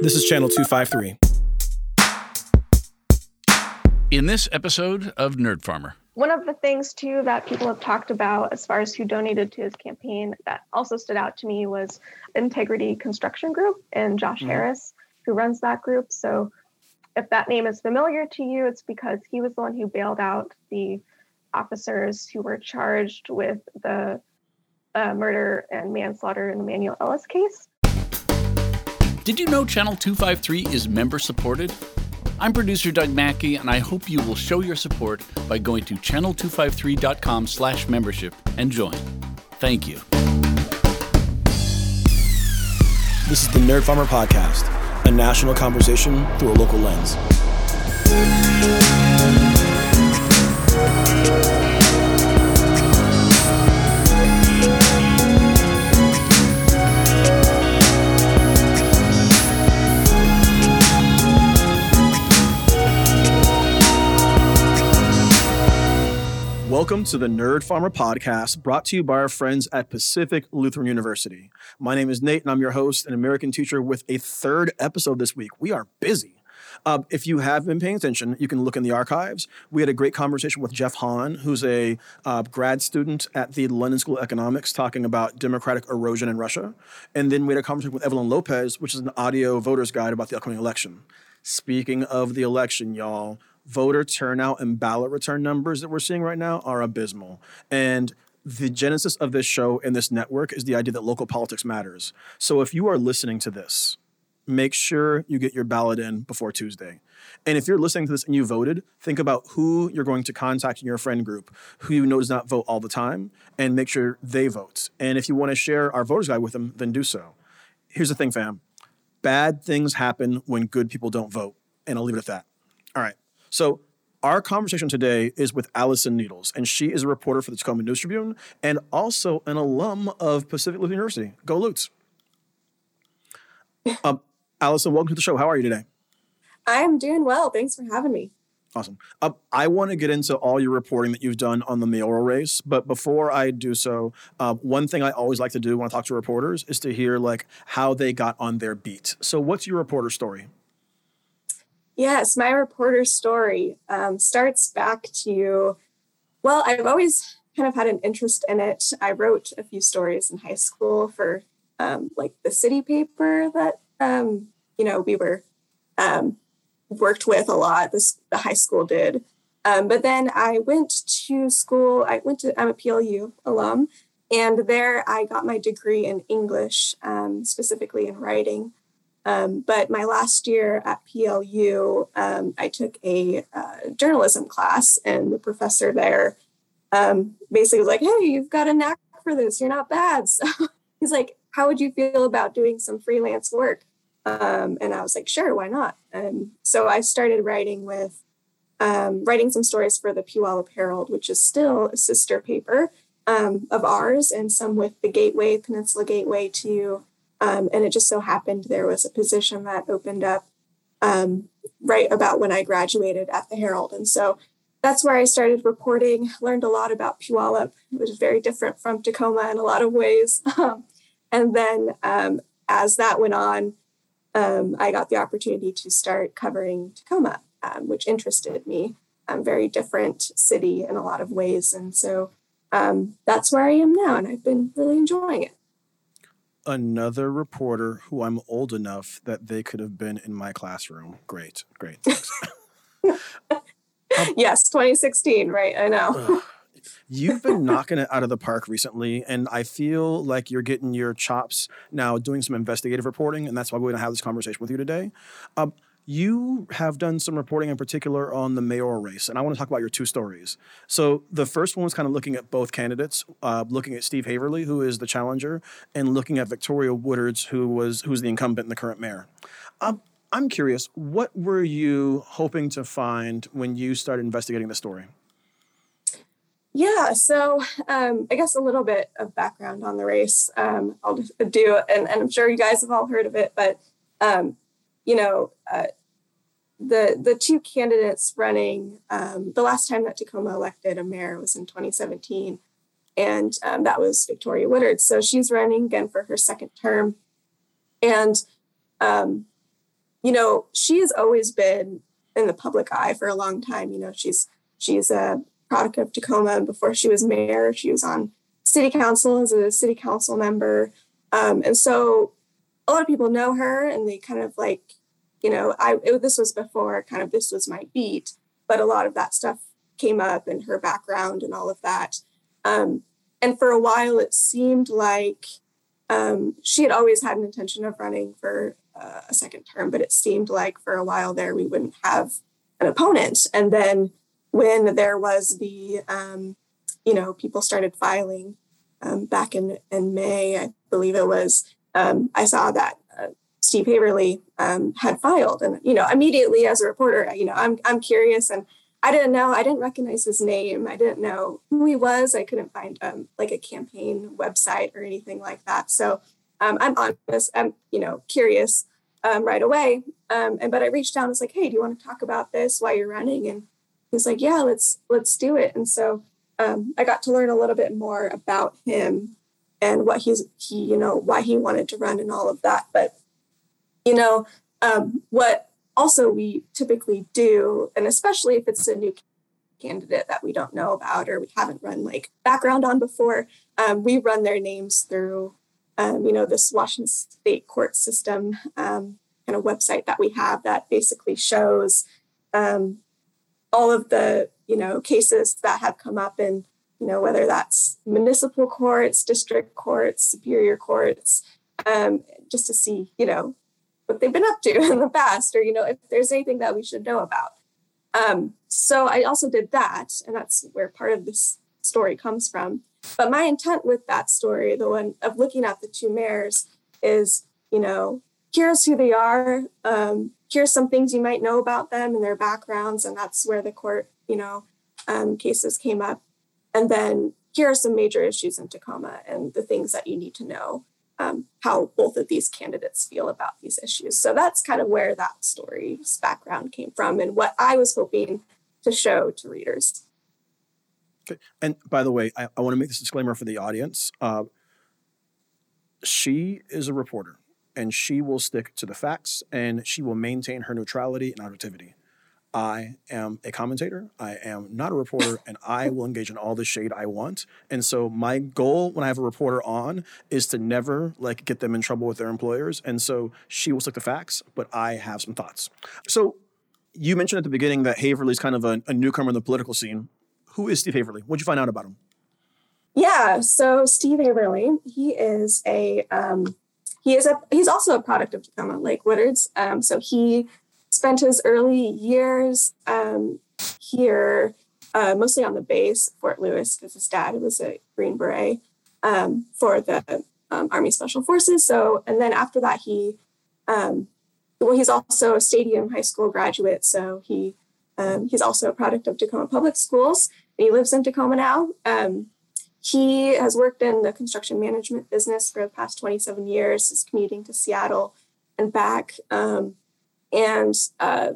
This is Channel 253. In this episode of Nerd Farmer, one of the things too that people have talked about as far as who donated to his campaign that also stood out to me was Integrity Construction Group and Josh mm-hmm. Harris, who runs that group. So if that name is familiar to you, it's because he was the one who bailed out the officers who were charged with the uh, murder and manslaughter in the Manuel Ellis case. Did you know Channel 253 is member supported? I'm producer Doug Mackey, and I hope you will show your support by going to channel253.com slash membership and join. Thank you. This is the Nerd Farmer Podcast, a national conversation through a local lens. Welcome to the Nerd Farmer podcast brought to you by our friends at Pacific Lutheran University. My name is Nate and I'm your host and American teacher with a third episode this week. We are busy. Uh, if you have been paying attention, you can look in the archives. We had a great conversation with Jeff Hahn, who's a uh, grad student at the London School of Economics, talking about democratic erosion in Russia. And then we had a conversation with Evelyn Lopez, which is an audio voter's guide about the upcoming election. Speaking of the election, y'all, voter turnout and ballot return numbers that we're seeing right now are abysmal. And the genesis of this show and this network is the idea that local politics matters. So if you are listening to this, make sure you get your ballot in before Tuesday. And if you're listening to this and you voted, think about who you're going to contact in your friend group who you know does not vote all the time and make sure they vote. And if you want to share our voters guide with them, then do so. Here's the thing, fam. Bad things happen when good people don't vote. And I'll leave it at that. All right. So our conversation today is with Allison Needles, and she is a reporter for the Tacoma News Tribune and also an alum of Pacific Lutheran University. Go Lutes. um, Allison, welcome to the show. How are you today? I'm doing well. Thanks for having me. Awesome. Uh, I want to get into all your reporting that you've done on the mayoral race, but before I do so, uh, one thing I always like to do when I talk to reporters is to hear like how they got on their beat. So, what's your reporter story? Yes, my reporter story um, starts back to, well, I've always kind of had an interest in it. I wrote a few stories in high school for um, like the city paper that, um, you know, we were um, worked with a lot, this, the high school did. Um, but then I went to school, I went to, I'm a PLU alum, and there I got my degree in English, um, specifically in writing. Um, but my last year at PLU, um, I took a uh, journalism class, and the professor there um, basically was like, Hey, you've got a knack for this. You're not bad. So he's like, How would you feel about doing some freelance work? Um, and I was like, Sure, why not? And so I started writing with um, writing some stories for the Puyallup Herald, which is still a sister paper um, of ours, and some with the Gateway, Peninsula Gateway to um, and it just so happened there was a position that opened up um, right about when I graduated at the Herald. And so that's where I started reporting, learned a lot about Puyallup. It was very different from Tacoma in a lot of ways. Um, and then um, as that went on, um, I got the opportunity to start covering Tacoma, um, which interested me. Very different city in a lot of ways. And so that's where I am now, and I've been really enjoying it another reporter who I'm old enough that they could have been in my classroom. Great, great. um, yes, 2016, right? I know. You've been knocking it out of the park recently, and I feel like you're getting your chops now doing some investigative reporting, and that's why we're going to have this conversation with you today. Um, you have done some reporting in particular on the mayoral race, and I want to talk about your two stories. So the first one was kind of looking at both candidates, uh, looking at Steve Haverly, who is the challenger, and looking at Victoria Woodards, who was who's the incumbent and the current mayor. Um, I'm curious, what were you hoping to find when you started investigating the story? Yeah, so um, I guess a little bit of background on the race. Um, I'll do, and, and, I'm sure you guys have all heard of it, but um, you know, uh, the the two candidates running um, the last time that Tacoma elected a mayor was in 2017, and um, that was Victoria Woodard. So she's running again for her second term, and um, you know, she has always been in the public eye for a long time. You know, she's she's a product of Tacoma. And before she was mayor, she was on city council as a city council member. Um, and so a lot of people know her and they kind of like, you know, I it, this was before kind of this was my beat, but a lot of that stuff came up and her background and all of that. Um, and for a while, it seemed like um, she had always had an intention of running for uh, a second term, but it seemed like for a while there we wouldn't have an opponent. And then when there was the, um, you know, people started filing um, back in, in May, I believe it was, um, I saw that Steve Haverly um, had filed. And, you know, immediately as a reporter, you know, I'm, I'm curious and I didn't know, I didn't recognize his name. I didn't know who he was. I couldn't find um, like a campaign website or anything like that. So um, I'm honest, I'm, you know, curious um, right away. Um, and, but I reached out and was like, hey, do you want to talk about this while you're running? And he was like, yeah, let's, let's do it. And so um, I got to learn a little bit more about him and what he's, he, you know, why he wanted to run and all of that. But, you know, um, what also we typically do, and especially if it's a new candidate that we don't know about or we haven't run like background on before, um, we run their names through, um, you know, this Washington State court system um, kind of website that we have that basically shows um, all of the, you know, cases that have come up in, you know, whether that's municipal courts, district courts, superior courts, um, just to see, you know, what they've been up to in the past or you know if there's anything that we should know about. Um, so i also did that and that's where part of this story comes from. But my intent with that story the one of looking at the two mayors is you know here's who they are um, here's some things you might know about them and their backgrounds and that's where the court you know um, cases came up. And then here are some major issues in tacoma and the things that you need to know um, how both of these candidates feel about these issues. So that's kind of where that story's background came from and what I was hoping to show to readers. Okay. And by the way, I, I want to make this disclaimer for the audience. Uh, she is a reporter and she will stick to the facts and she will maintain her neutrality and objectivity. I am a commentator. I am not a reporter, and I will engage in all the shade I want. And so my goal when I have a reporter on is to never like get them in trouble with their employers. And so she will stick to facts, but I have some thoughts. So you mentioned at the beginning that Haverly's kind of a, a newcomer in the political scene. Who is Steve Haverly? What'd you find out about him? Yeah, so Steve Haverly, he is a um, he is a he's also a product of Tacoma Lake Woodard's. Um, so he spent his early years um, here, uh, mostly on the base, Fort Lewis, because his dad was a Green Beret um, for the um, Army Special Forces. So, and then after that, he, um, well, he's also a Stadium High School graduate. So he, um, he's also a product of Tacoma Public Schools. And he lives in Tacoma now. He has worked in the construction management business for the past 27 years, is commuting to Seattle and back. Um, and uh,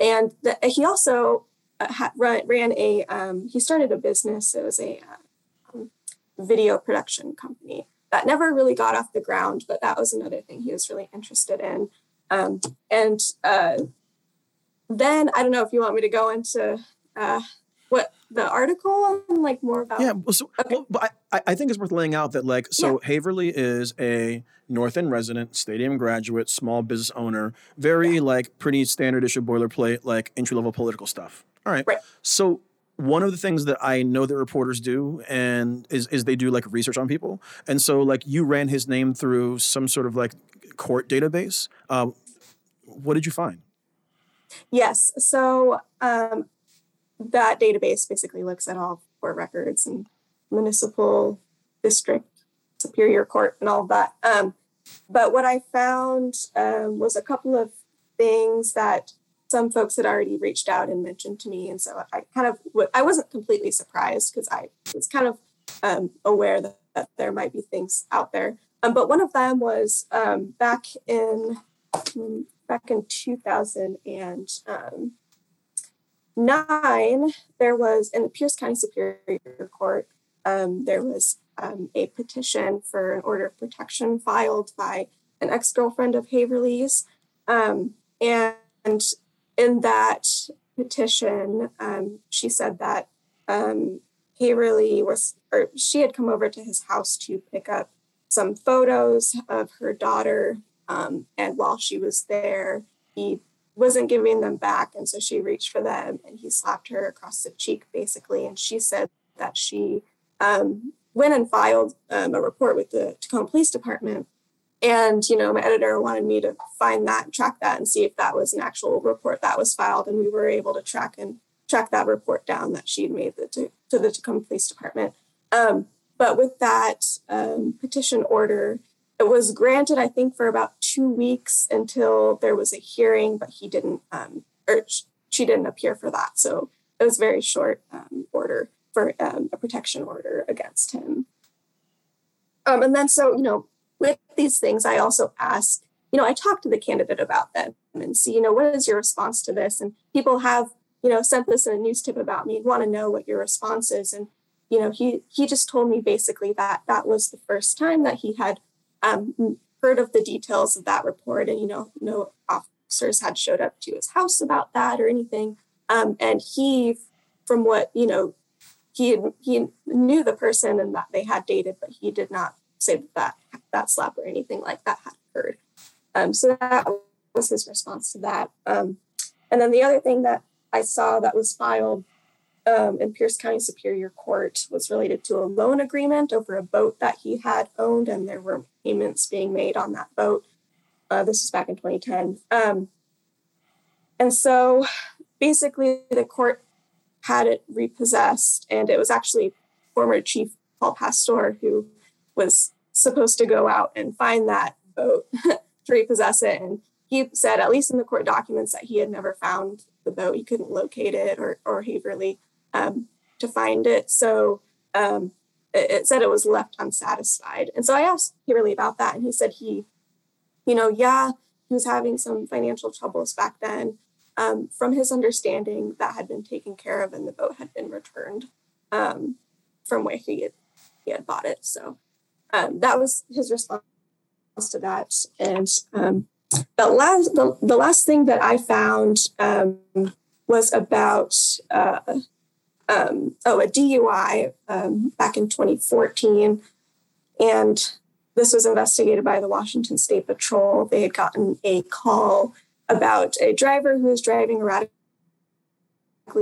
and the, he also uh, had, ran a um, he started a business. It was a um, video production company that never really got off the ground, but that was another thing he was really interested in. Um, and uh, then I don't know if you want me to go into uh, what the article and like more about. Yeah, well, so okay. well, but I, I think it's worth laying out that like so yeah. Haverly is a North End resident, Stadium graduate, small business owner, very yeah. like pretty standard issue boilerplate, like entry level political stuff. All right. Right. So one of the things that I know that reporters do and is is they do like research on people. And so like you ran his name through some sort of like court database. Uh, what did you find? Yes. So um, that database basically looks at all court records and municipal district superior court and all of that. Um, but what i found um, was a couple of things that some folks had already reached out and mentioned to me. And so i kind of i wasn't completely surprised because i was kind of um, aware that, that, there might be things out there. Um, but one of them was um, back in back in 2000 and um, nine, there was in the Pierce County Superior Court, um, there was um, a petition for an order of protection filed by an ex girlfriend of Haverly's. Um, and in that petition, um, she said that um, Haverly was, or she had come over to his house to pick up some photos of her daughter. Um, and while she was there, he wasn't giving them back. And so she reached for them and he slapped her across the cheek, basically. And she said that she um, went and filed um, a report with the Tacoma Police Department. And, you know, my editor wanted me to find that, track that, and see if that was an actual report that was filed. And we were able to track and track that report down that she'd made the, to, to the Tacoma Police Department. Um, but with that um, petition order, it was granted, I think, for about two weeks until there was a hearing, but he didn't, um, or she didn't appear for that. So it was very short um, order for um, a protection order against him. Um, and then, so, you know, with these things, I also ask, you know, I talk to the candidate about them and see, you know, what is your response to this? And people have you know, sent this in a news tip about me and want to know what your response is. And, you know, he he just told me basically that that was the first time that he had um, heard of the details of that report. And, you know, no officers had showed up to his house about that or anything. Um, and he, from what, you know, he he knew the person and that they had dated, but he did not say that that, that slap or anything like that had occurred. Um, so that was his response to that. Um, and then the other thing that I saw that was filed um, in Pierce County Superior Court was related to a loan agreement over a boat that he had owned, and there were payments being made on that boat. Uh, this was back in 2010. Um, and so basically, the court had it repossessed, and it was actually former Chief Paul Pastor who was supposed to go out and find that boat to repossess it. And he said, at least in the court documents, that he had never found the boat. He couldn't locate it or, or Haverly um, to find it. So um, it, it, said it was left unsatisfied. And so I asked Haverly about that. And he said he, you know, yeah, he was having some financial troubles back then. Um, from his understanding, that had been taken care of and the boat had been returned um, from where he had, he had bought it. So um, that was his response to that. And um, the last the, the last thing that I found um, was about uh, um, oh a DUI um, back in 2014, and this was investigated by the Washington State Patrol. They had gotten a call about a driver who was driving erratically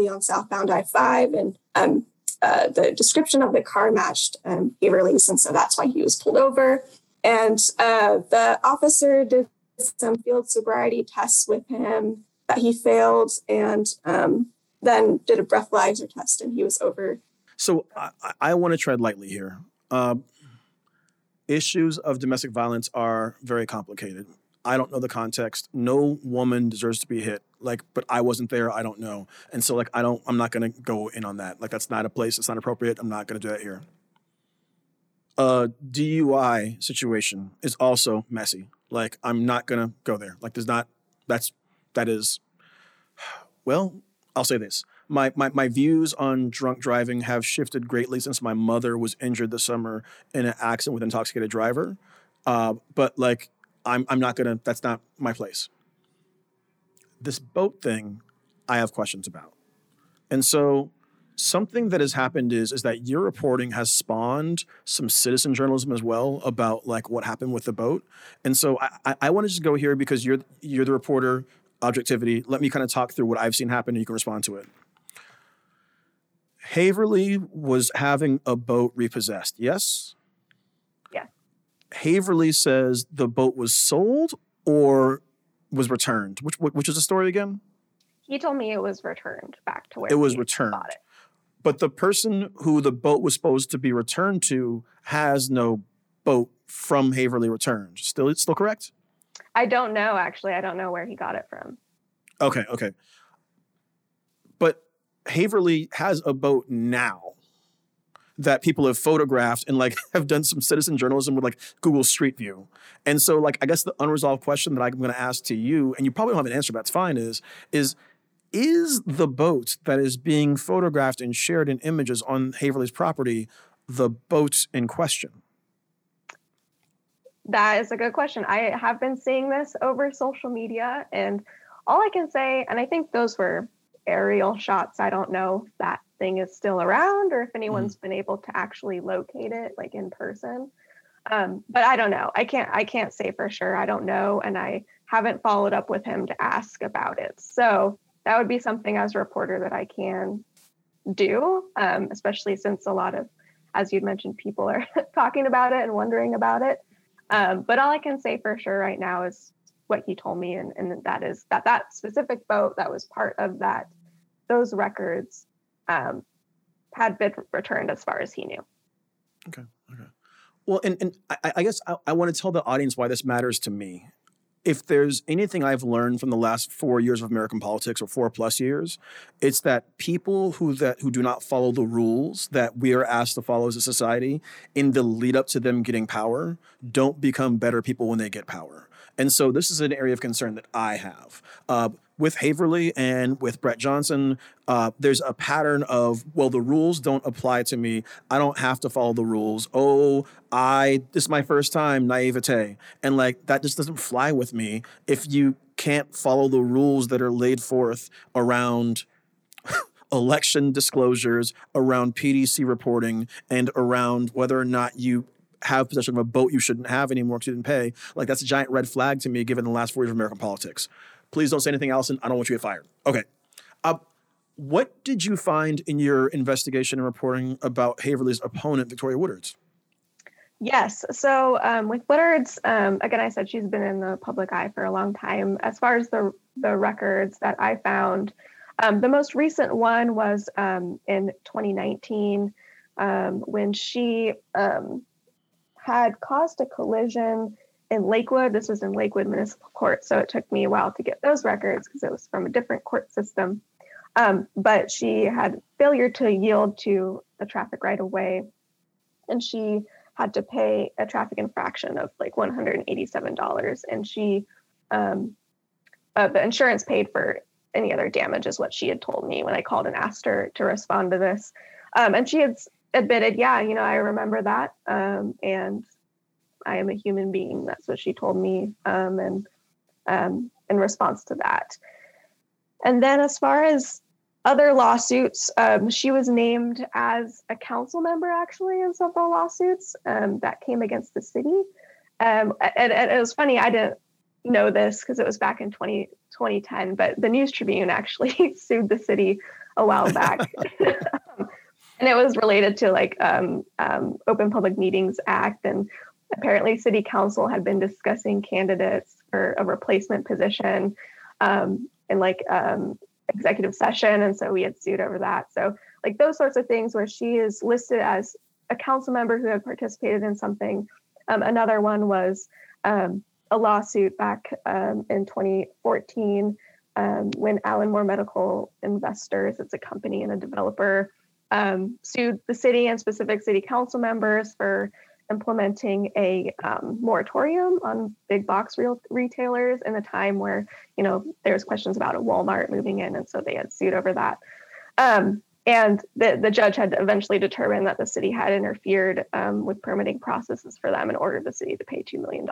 on southbound I-5, and um, uh, the description of the car matched um, Haverly's, and so that's why he was pulled over. And uh, the officer did some field sobriety tests with him that he failed, and um, then did a breathalyzer test, and he was over. So I, I want to tread lightly here. Uh, issues of domestic violence are very complicated. I don't know the context. No woman deserves to be hit. Like, but I wasn't there. I don't know. And so, like, I don't. I'm not going to go in on that. Like, that's not a place. It's not appropriate. I'm not going to do that here. A DUI situation is also messy. Like I'm not gonna go there. Like there's not that's that is well, I'll say this. My, my, my views on drunk driving have shifted greatly since my mother was injured this summer in an accident with an intoxicated driver. Uh, but like, I'm, I'm not gonna, that's not my place. This boat thing, I have questions about. And so something that has happened is is that your reporting has spawned some citizen journalism as well about like what happened with the boat and so i, I, I want to just go here because you're you're the reporter objectivity. Let me kind of talk through what i've seen happen and you can respond to it. Haverly was having a boat repossessed yes? Yeah. Haverly says the boat was sold or was returned. Which which is the story again? He told me it was returned back to where it was returned. it. But the person who the boat was supposed to be returned to has no boat from Haverly returned. Still, it's still correct. I don't know. Actually, I don't know where he got it from. Okay, okay. But Haverly has a boat now that people have photographed and like have done some citizen journalism with like Google Street View. And so like I guess the unresolved question that I'm going to ask to you and you probably don't have an answer but that's fine is is is the boat that is being photographed and shared in images on Haverly's property the boat in question? That is a good question. I have been seeing this over social media, and all I can say, and I think those were aerial shots. I don't know if that thing is still around or if anyone's mm. been able to actually locate it like in person. Um, but I don't know. I can't I can't say for sure. I don't know. And I haven't followed up with him to ask about it. So that would be something as a reporter that I can do, um, especially since a lot of, as you'd mentioned, people are talking about it and wondering about it. Um, but all I can say for sure right now is what he told me, and, and that is that that specific boat that was part of that, those records um, had been returned as far as he knew. Okay. Okay. Well, and, and I, I guess I, I want to tell the audience why this matters to me if there's anything I've learned from the last four years of American politics or four plus years, it's that people who that who do not follow the rules that we are asked to follow as a society in the lead up to them getting power don't become better people when they get power. And so this is an area of concern that I have. Uh, with Haverly and with Brett Johnson, uh, there's a pattern of, well, the rules don't apply to me. I don't have to follow the rules. Oh, I, this is my first time, naivete. And like, that just doesn't fly with me if you can't follow the rules that are laid forth around election disclosures, around PDC reporting, and around whether or not you have possession of a boat you shouldn't have anymore because you didn't pay. Like that's a giant red flag to me, given the last four years of American politics. Please don't say anything, Allison. I don't want you to get fired. Okay. Uh, what did you find in your investigation and reporting about Haverly's opponent, Victoria Woodards? Yes. So um, with Woodards, um, again, I said she's been in the public eye for a long time. As far as the the records that I found, um, the most recent one was um, in 2019 um, when she um, had caused a collision in Lakewood. This was in Lakewood Municipal Court, so it took me a while to get those records because it was from a different court system. Um, but she had failure to yield to the traffic right away, and she had to pay a traffic infraction of like $187. And she, um, uh, the insurance paid for any other damage, is what she had told me when I called and asked her to respond to this. Um, and she had admitted, yeah, you know, I remember that. Um, and I am a human being. That's what she told me. Um, and um, in response to that. And then as far as other lawsuits, um, she was named as a council member actually in several lawsuits um, that came against the city. Um, and, and, it was funny, I didn't know this because it was back in 20, 2010, but the News Tribune actually sued the city a while back. and it was related to like um, um, Open Public Meetings Act and apparently city council had been discussing candidates for a replacement position um, in like um, executive session and so we had sued over that. So like those sorts of things where she is listed as a council member who had participated in something. Um, another one was um, a lawsuit back um, in 2014 um, when Allenmore Medical Investors, it's a company and a developer, sued the city and specific city council members for implementing a um, moratorium on big box real retailers in a time where you know there's questions about a Walmart moving in, and so they had sued over that. Um, and the, the judge had eventually determined that the city had interfered um, with permitting processes for them and ordered the city to pay $2 million.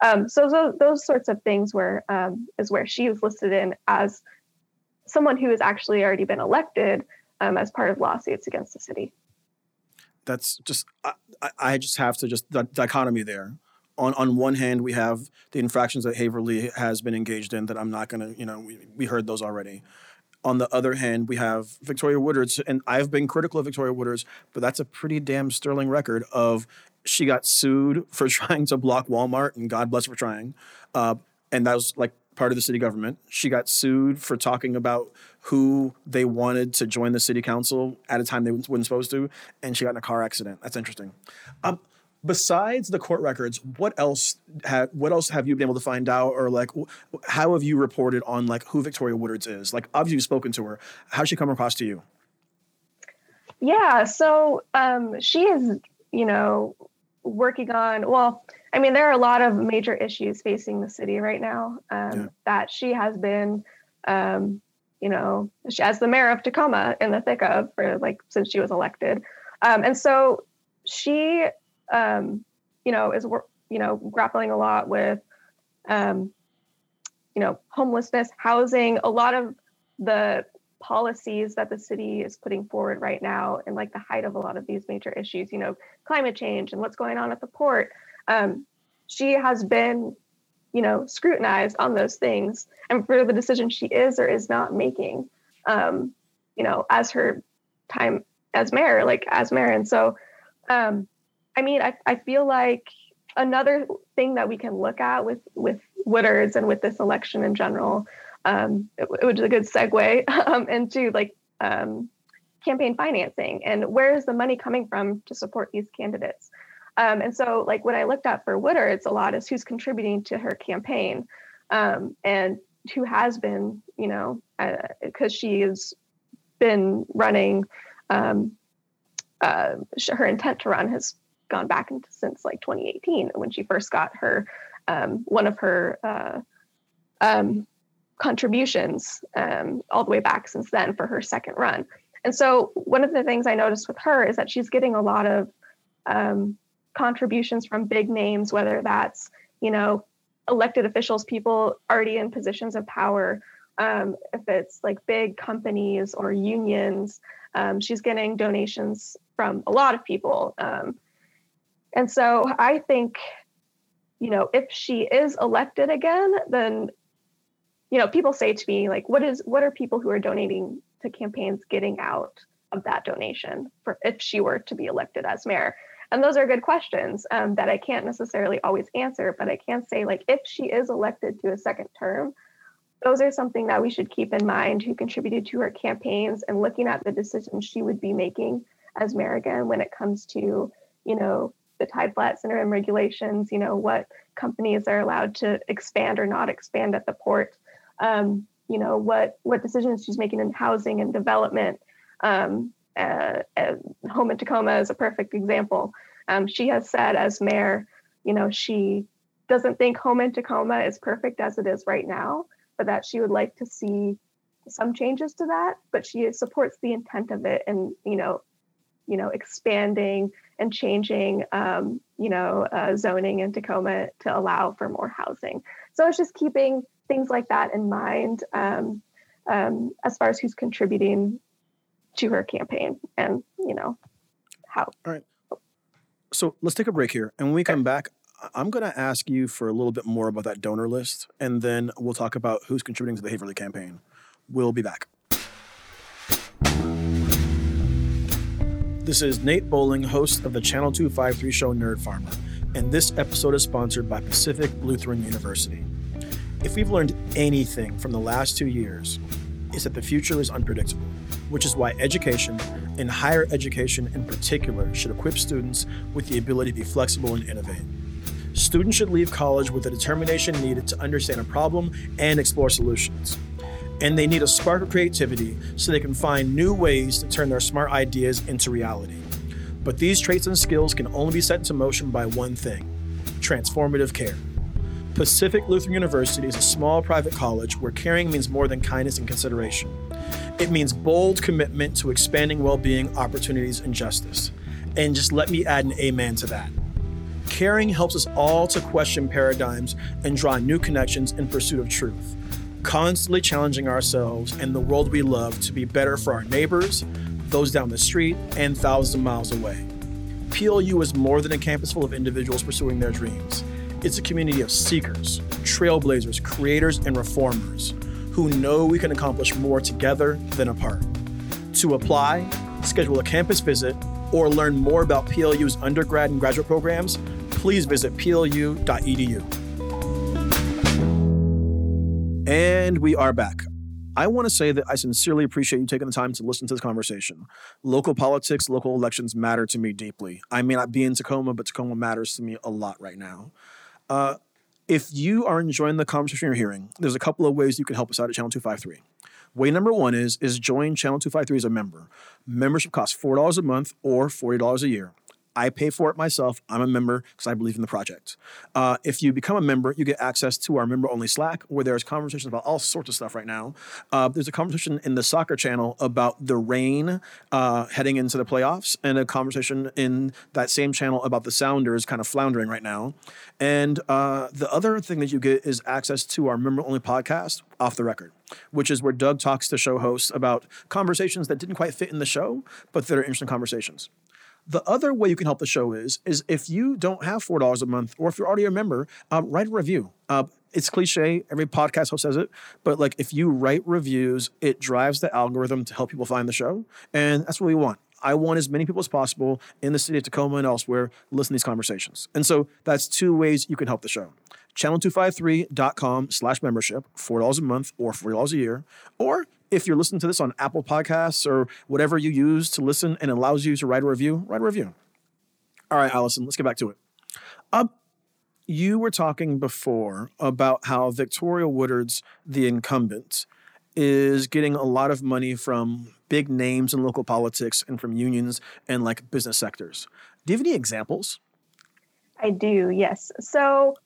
Um, so, so, those sorts of things where um, is where she is listed in as someone who has actually already been elected um, as part of lawsuits against the city that's just I, I just have to just the dichotomy there. On on one hand, we have the infractions that Haverly has been engaged in that I'm not gonna you know we, we heard those already. On the other hand, we have Victoria Woodards, and I've been critical of Victoria Woodards, but that's a pretty damn sterling record of she got sued for trying to block Walmart, and God bless her for trying. Uh, and that was like part of the city government. She got sued for talking about who they wanted to join the city council at a time they weren't supposed to, and she got in a car accident. That's interesting. Um, besides the court records, what else what else have you been able to find out, or like how have you reported on like who Victoria Woodards is? Like obviously you've spoken to her. How's she come across to you? Yeah, so um, she is, you know, working on well I mean, there are a lot of major issues facing the city right now um, yeah. that she has been, um, you know, she, as the mayor of Tacoma in the thick of for like since she was elected. Um, and so she, um, you know, is, you know, grappling a lot with, um, you know, homelessness, housing, a lot of the policies that the city is putting forward right now and like the height of a lot of these major issues, you know, climate change and what's going on at the port. Um, she has been, you know, scrutinized on those things and for the decision she is or is not making, um, you know, as her time as mayor, like as mayor. And so, um, I mean, I, I feel like another thing that we can look at with with Woodards and with this election in general, um, it, it was a good segue um, into like um, campaign financing and where is the money coming from to support these candidates. Um, and so, like what I looked at for Woodards a lot is who's contributing to her campaign um, and who has been, you know, because uh, she has been running. Um, uh, her intent to run has gone back into, since like 2018 when she first got her um, one of her uh, um, contributions um, all the way back since then for her second run. And so one of the things I noticed with her is that she's getting a lot of um, contributions from big names, whether that's you know elected officials, people already in positions of power. Um, if it's like big companies or unions, um, she's getting donations from a lot of people. Um, and so I think, you know, if she is elected again, then, you know, people say to me, like, what is what are people who are donating to campaigns getting out of that donation for if she were to be elected as mayor? And those are good questions um, that I can't necessarily always answer, but I can say, like, if she is elected to a second term, those are something that we should keep in mind who contributed to her campaigns and looking at the decisions she would be making as mayor again when it comes to, you know, the tide flats interim regulations, you know, what companies are allowed to expand or not expand at the port, um, you know, what what decisions she's making in housing and development. Um, uh, uh, Home in Tacoma is a perfect example. Um, she has said as mayor, you know, she doesn't think Home in Tacoma is perfect as it is right now, but that she would like to see some changes to that. But she supports the intent of it, and you know, you know, expanding and changing, um, you know, uh, zoning in Tacoma to allow for more housing. So it's just keeping things like that in mind um, um, as far as who's contributing to her campaign and, you know, how. All right. So let's take a break here. And when we come back, I'm going to ask you for a little bit more about that donor list, and then we'll talk about who's contributing to the Haverly campaign. We'll be back. This is Nate Bowling, host of the Channel 253 show Nerd Farmer, and this episode is sponsored by Pacific Lutheran University. If we've learned anything from the last two years, it's that the future is unpredictable, which is why education, and higher education in particular, should equip students with the ability to be flexible and innovate. Students should leave college with the determination needed to understand a problem and explore solutions and they need a spark of creativity so they can find new ways to turn their smart ideas into reality. But these traits and skills can only be set into motion by one thing transformative care. Pacific Lutheran University is a small private college where caring means more than kindness and consideration. It means bold commitment to expanding well being, opportunities, and justice. And just let me add an amen to that. Caring helps us all to question paradigms and draw new connections in pursuit of truth constantly challenging ourselves and the world we love to be better for our neighbors, those down the street, and thousands of miles away. PLU is more than a campus full of individuals pursuing their dreams. It's a community of seekers, trailblazers, creators, and reformers who know we can accomplish more together than apart. To apply, schedule a campus visit, or learn more about PLU's undergrad and graduate programs, please visit plu.edu. And we are back. I want to say that I sincerely appreciate you taking the time to listen to this conversation. Local politics, local elections matter to me deeply. I may not be in Tacoma, but Tacoma matters to me a lot right now. Uh, if you are enjoying the conversation you're hearing, there's a couple of ways you can help us out at Channel 253. Way number one is is join Channel 253 as a member. Membership costs $4 a month or $40 a year. I pay for it myself. I'm a member because I believe in the project. Uh, if you become a member, you get access to our member only Slack where there's conversations about all sorts of stuff right now. Uh, there's a conversation in the soccer channel about the rain uh, heading into the playoffs, and a conversation in that same channel about the Sounders kind of floundering right now. And uh, the other thing that you get is access to our member only podcast, Off the Record, which is where Doug talks to show hosts about conversations that didn't quite fit in the show, but that are interesting conversations. The other way you can help the show is is if you don't have four dollars a month, or if you're already a member, uh, write a review. Uh, it's cliche. Every podcast host says it, but like if you write reviews, it drives the algorithm to help people find the show, and that's what we want. I want as many people as possible in the city of Tacoma and elsewhere listen to these conversations. And so that's two ways you can help the show. Channel253.com slash membership, $4 a month or $40 a year. Or if you're listening to this on Apple Podcasts or whatever you use to listen and allows you to write a review, write a review. All right, Allison, let's get back to it. Um, you were talking before about how Victoria Woodards, the incumbent, is getting a lot of money from big names in local politics and from unions and like business sectors. Do you have any examples? I do, yes. So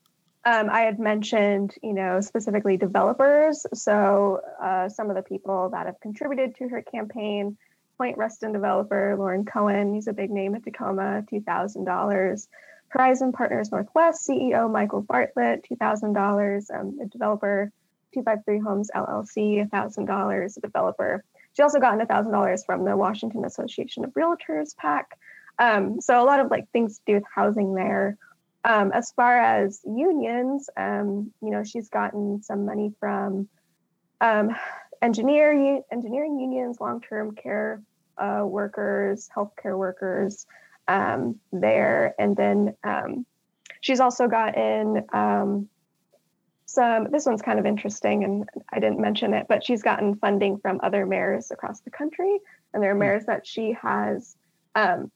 um, I had mentioned, you know, specifically developers. So uh, some of the people that have contributed to her campaign, Point Ruston developer Loren Cohen, he's a big name at Tacoma, $2,000. Horizon Partners Northwest CEO Michael Bartlett, $2,000. Um, a developer, 253 Homes LLC, $1,000. A developer. She also got $1,000 from the Washington Association of Realtors PAC. Um, so a lot of like things to do with housing there. Um, as far as unions, um, you know, she's gotten some money from um, engineer, engineering unions, long-term care uh, workers, healthcare workers um, there, and then um, she's also gotten some. This one's kind of interesting, and I didn't mention it, but she's gotten funding from other mayors across the country, and there are hmm. mayors that she has um,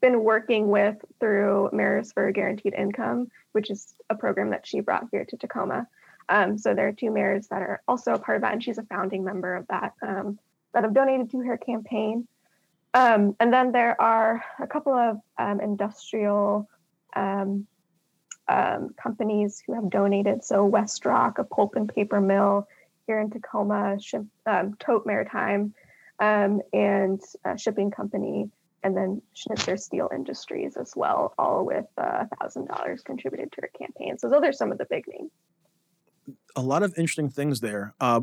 been working with through Mayors for Guaranteed Income, which is a program that she brought here to Tacoma. Um, so there are two mayors that are also a part of that, and she's a founding member of that um, that have donated to her campaign. Um, and then there are a couple of um, industrial um, um, companies who have donated. So West Rock, a pulp and paper mill here in Tacoma, Ship, Tote Maritime, and a shipping company and then Schnitzer Steel Industries as well, all with uh, a thousand dollars contributed to her campaign. So those are some of the big names. A lot of interesting things there. Uh,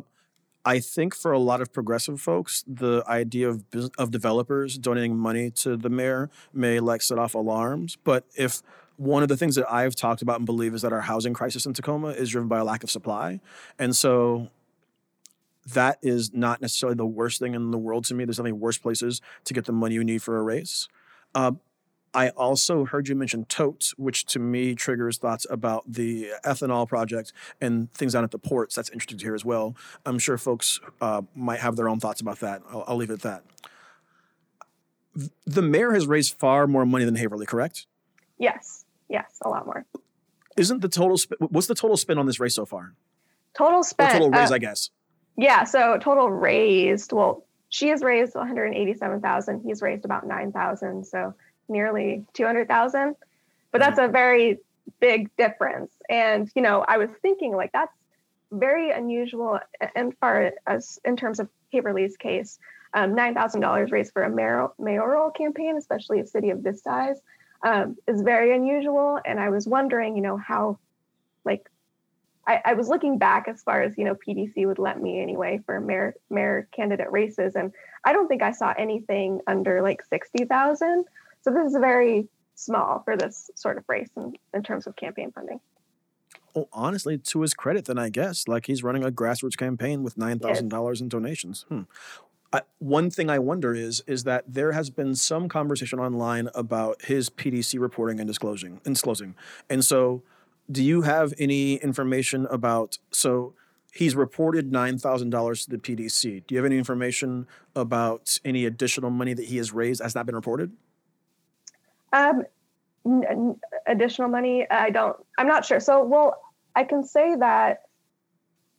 I think for a lot of progressive folks, the idea of of developers donating money to the mayor may like set off alarms. But if one of the things that I've talked about and believe is that our housing crisis in Tacoma is driven by a lack of supply, and so that is not necessarily the worst thing in the world to me. There's definitely worse places to get the money you need for a race. Uh, I also heard you mention totes, which to me triggers thoughts about the ethanol project and things down at the ports. That's interesting to hear as well. I'm sure folks uh, might have their own thoughts about that. I'll, I'll leave it at that. The mayor has raised far more money than Haverly, correct? Yes, yes, a lot more. Isn't the total? Sp- what's the total spend on this race so far? Total. Or total raise, uh, I guess. Yeah, so total raised, well, she has raised 187,000. He's raised about 9,000, so nearly 200,000. But that's a very big difference. And, you know, I was thinking like that's very unusual and far as in terms of Haverly's case, um, $9,000 raised for a mayoral, mayoral campaign, especially a city of this size, um, is very unusual. And I was wondering, you know, how like I, I, was looking back as far as you know PDC would let me anyway for mayor mayor candidate races, and I don't think I saw anything under like sixty thousand. So this is very small for this sort of race in, in terms of campaign funding. Well, honestly, to his credit, then I guess like he's running a grassroots campaign with nine thousand dollars in donations. Hmm. I, one thing I wonder is is that there has been some conversation online about his PDC reporting and disclosing and disclosing, and so do you have any information about so he's reported $9,000 to the PDC. Do you have any information about any additional money that he has raised has not been reported? Um, n- additional money, I don't, I'm not sure. So, well, I can say that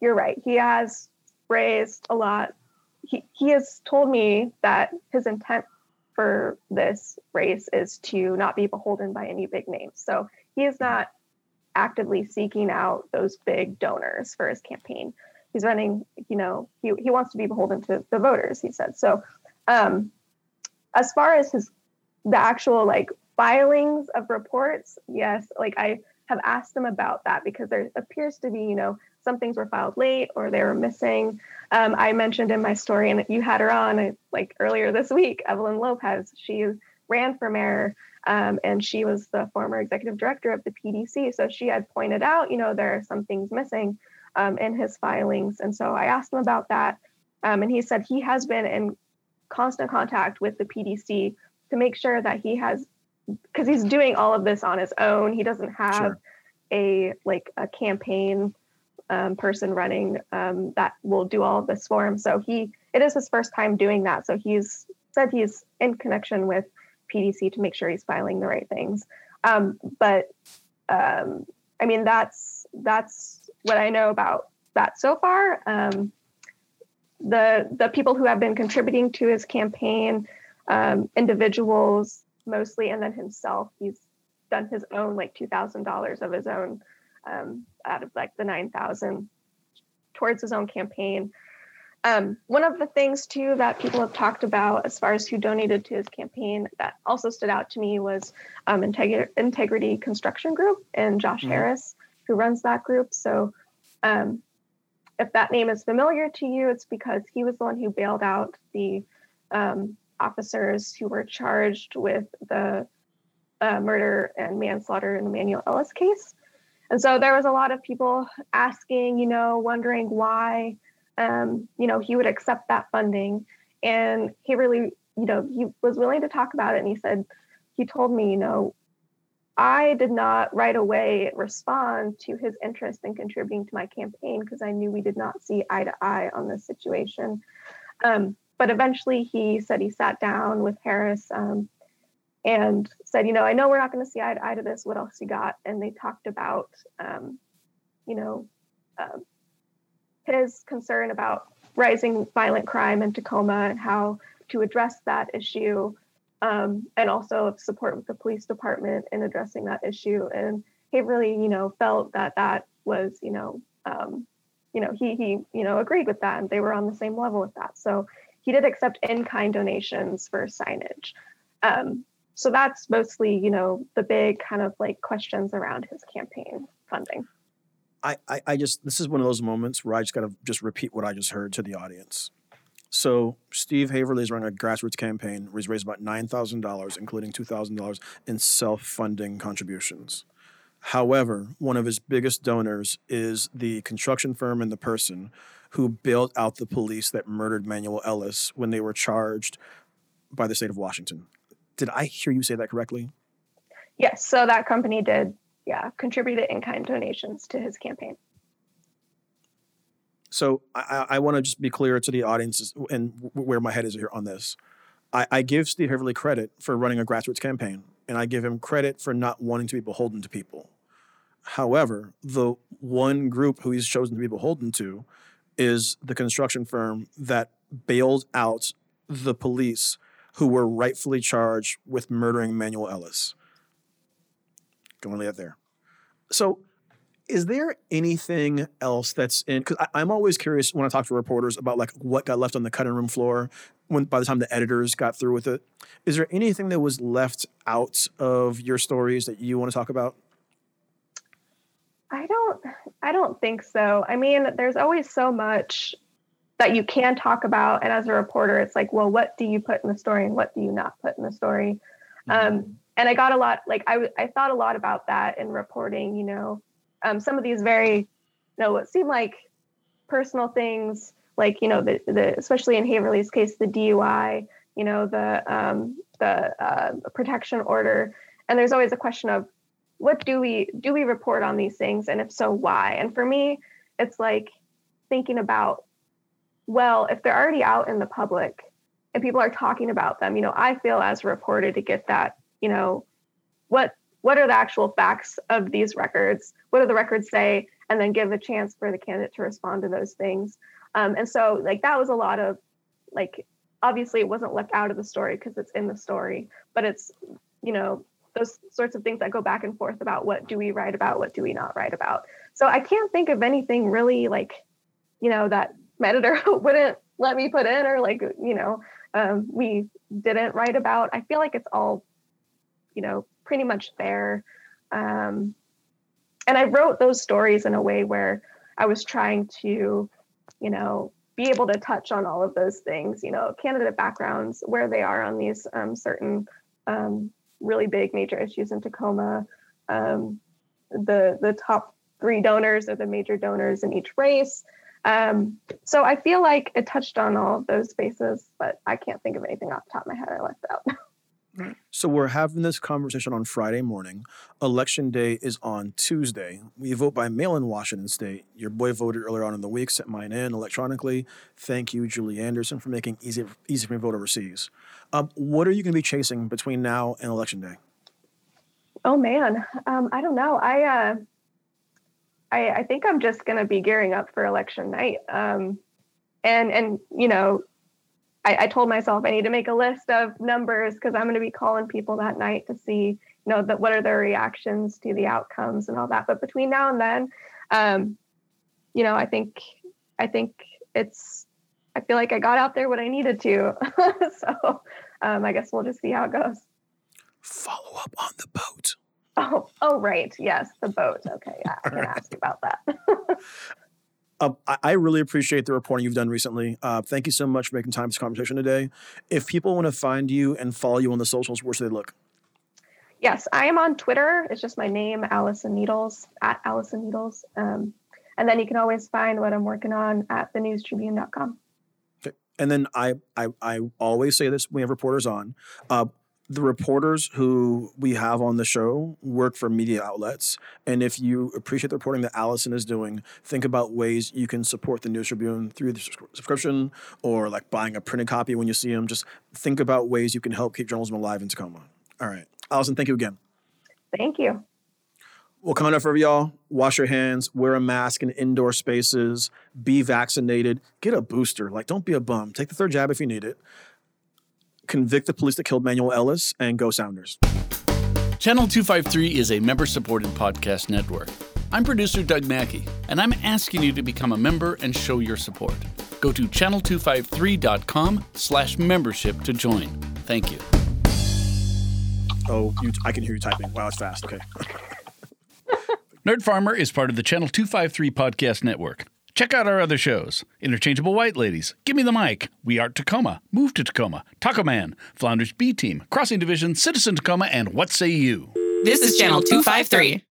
you're right. He has raised a lot. He, he has told me that his intent for this race is to not be beholden by any big names. So he is not actively seeking out those big donors for his campaign. He's running, you know, he, he wants to be beholden to the voters, he said. So um, as far as his the actual like filings of reports, yes, like I have asked him about that because there appears to be, you know, some things were filed late or they were missing. Um, I mentioned in my story, and you had her on like earlier this week, Evelyn Lopez. She ran for mayor um, and she was the former executive director of the PDC. So she had pointed out, you know, there are some things missing um, in his filings. And so I asked him about that. Um, and he said he has been in constant contact with the PDC to make sure that he has because he's doing all of this on his own. He doesn't have sure. a like a campaign um, person running um, that will do all of this for him. So he it is his first time doing that. So he's said he's in connection with PDC to make sure he's filing the right things. Um, but um, I mean that's that's what I know about that so far. Um, the the people who have been contributing to his campaign, um, individuals mostly, and then himself. He's done his own like two thousand dollars of his own um, out of like the nine thousand towards his own campaign. Um, one of the things too that people have talked about as far as who donated to his campaign that also stood out to me was um, Integ- Integrity Construction Group and Josh mm-hmm. Harris, who runs that group. So, um, if that name is familiar to you, it's because he was the one who bailed out the um, officers who were charged with the uh, murder and manslaughter in the Manuel Ellis case. And so there was a lot of people asking, you know, wondering why, um, you know, he would accept that funding. And he really, you know, he was willing to talk about it. And he said, he told me, you know, I did not right away respond to his interest in contributing to my campaign because I knew we did not see eye to eye on this situation. Um, but eventually he said he sat down with Harris um, and said, you know, I know we're not going to see eye to eye to this. What else you got? And they talked about, um, you know, uh, his concern about rising violent crime in Tacoma and how to address that issue, um, and also support with the police department in addressing that issue. And he really, you know, felt that that was, you know, um, you know, he he, you know, agreed with that, and they were on the same level with that. So he did accept in-kind donations for signage. Um, so that's mostly, you know, the big kind of like questions around his campaign funding. I, I, I just this is one of those moments where I just gotta just repeat what I just heard to the audience. So Steve Haverly is running a grassroots campaign where he's raised about nine thousand dollars, including two thousand dollars in self-funding contributions. However, one of his biggest donors is the construction firm and the person who built out the police that murdered Manuel Ellis when they were charged by the state of Washington. Did I hear you say that correctly? Yes. So that company did, yeah, contributed in kind donations to his campaign. So I, I want to just be clear to the audience and where my head is here on this. I, I give Steve Haverly credit for running a grassroots campaign, and I give him credit for not wanting to be beholden to people. However, the one group who he's chosen to be beholden to is the construction firm that bailed out the police who were rightfully charged with murdering Manuel Ellis. Going to leave that there. So, is there anything else that's in? Because I'm always curious when I talk to reporters about like what got left on the cutting room floor when by the time the editors got through with it. Is there anything that was left out of your stories that you want to talk about? I don't I don't think so. I mean, there's always so much that you can talk about and as a reporter it's like, well, what do you put in the story and what do you not put in the story? Mm-hmm. Um, and I got a lot like I I thought a lot about that in reporting, you know. Um, some of these very you know what seem like personal things like, you know, the the especially in Haverly's case the DUI, you know, the um the uh, protection order and there's always a question of what do we do we report on these things and if so why and for me it's like thinking about well if they're already out in the public and people are talking about them you know i feel as a reporter to get that you know what what are the actual facts of these records? What do the records say? And then give a chance for the candidate to respond to those things. Um, and so like that was a lot of like obviously it wasn't left out of the story because it's in the story, but it's, you know, those sorts of things that go back and forth about what do we write about, what do we not write about. So I can't think of anything really like, you know, that editor wouldn't let me put in or like, you know, um, we didn't write about. I feel like it's all, you know, pretty much there. Um, and I wrote those stories in a way where I was trying to, you know, be able to touch on all of those things, you know, candidate backgrounds, where they are on these um, certain um, really big major issues in Tacoma, um, the the top three donors or the major donors in each race. Um, so I feel like it touched on all of those bases, but I can't think of anything off the top of my head I left out. So we're having this conversation on Friday morning. Election day is on Tuesday. We vote by mail in Washington State. Your boy voted earlier on in the week, sent mine in electronically. Thank you, Julie Anderson, for making easy easy for me to vote overseas. Um, what are you going to be chasing between now and election day? Oh man, um, I don't know. I, uh, I I think I'm just going to be gearing up for election night. Um, and and you know I, I told myself I need to make a list of numbers because I'm going to be calling people that night to see, you know, that what are their reactions to the outcomes and all that. But between now and then, um, you know, I think I think it's I feel like I got out there what I needed to. so um, I guess we'll just see how it goes. Follow up on the boat. Oh, oh, right. Yes, the boat. Okay, yeah, I can right. ask about that. Uh, I really appreciate the reporting you've done recently. Uh, thank you so much for making time for this conversation today. If people want to find you and follow you on the socials, where should they look? Yes, I am on Twitter. It's just my name, Allison Needles, at Allison Needles. Um, and then you can always find what I'm working on at thenewstribune.com. Okay. And then I, I, I always say this when we have reporters on. Uh, the reporters who we have on the show work for media outlets. And if you appreciate the reporting that Allison is doing, think about ways you can support the News Tribune through the subscription or like buying a printed copy when you see them. Just think about ways you can help keep journalism alive in Tacoma. All right. Allison, thank you again. Thank you. Well, coming up for y'all, wash your hands, wear a mask in indoor spaces, be vaccinated, get a booster. Like, don't be a bum. Take the third jab if you need it convict the police that killed Manuel Ellis, and go Sounders. Channel 253 is a member supported podcast network. I'm producer Doug Mackey, and I'm asking you to become a member and show your support. Go to channel253.com slash membership to join. Thank you. Oh, you, I can hear you typing. Wow, it's fast. Okay. Nerd Farmer is part of the Channel 253 podcast network. Check out our other shows Interchangeable White Ladies, Give Me the Mic, We Are Tacoma, Move to Tacoma, Taco Man, Flounders B Team, Crossing Division, Citizen Tacoma, and What Say You? This is Channel 253.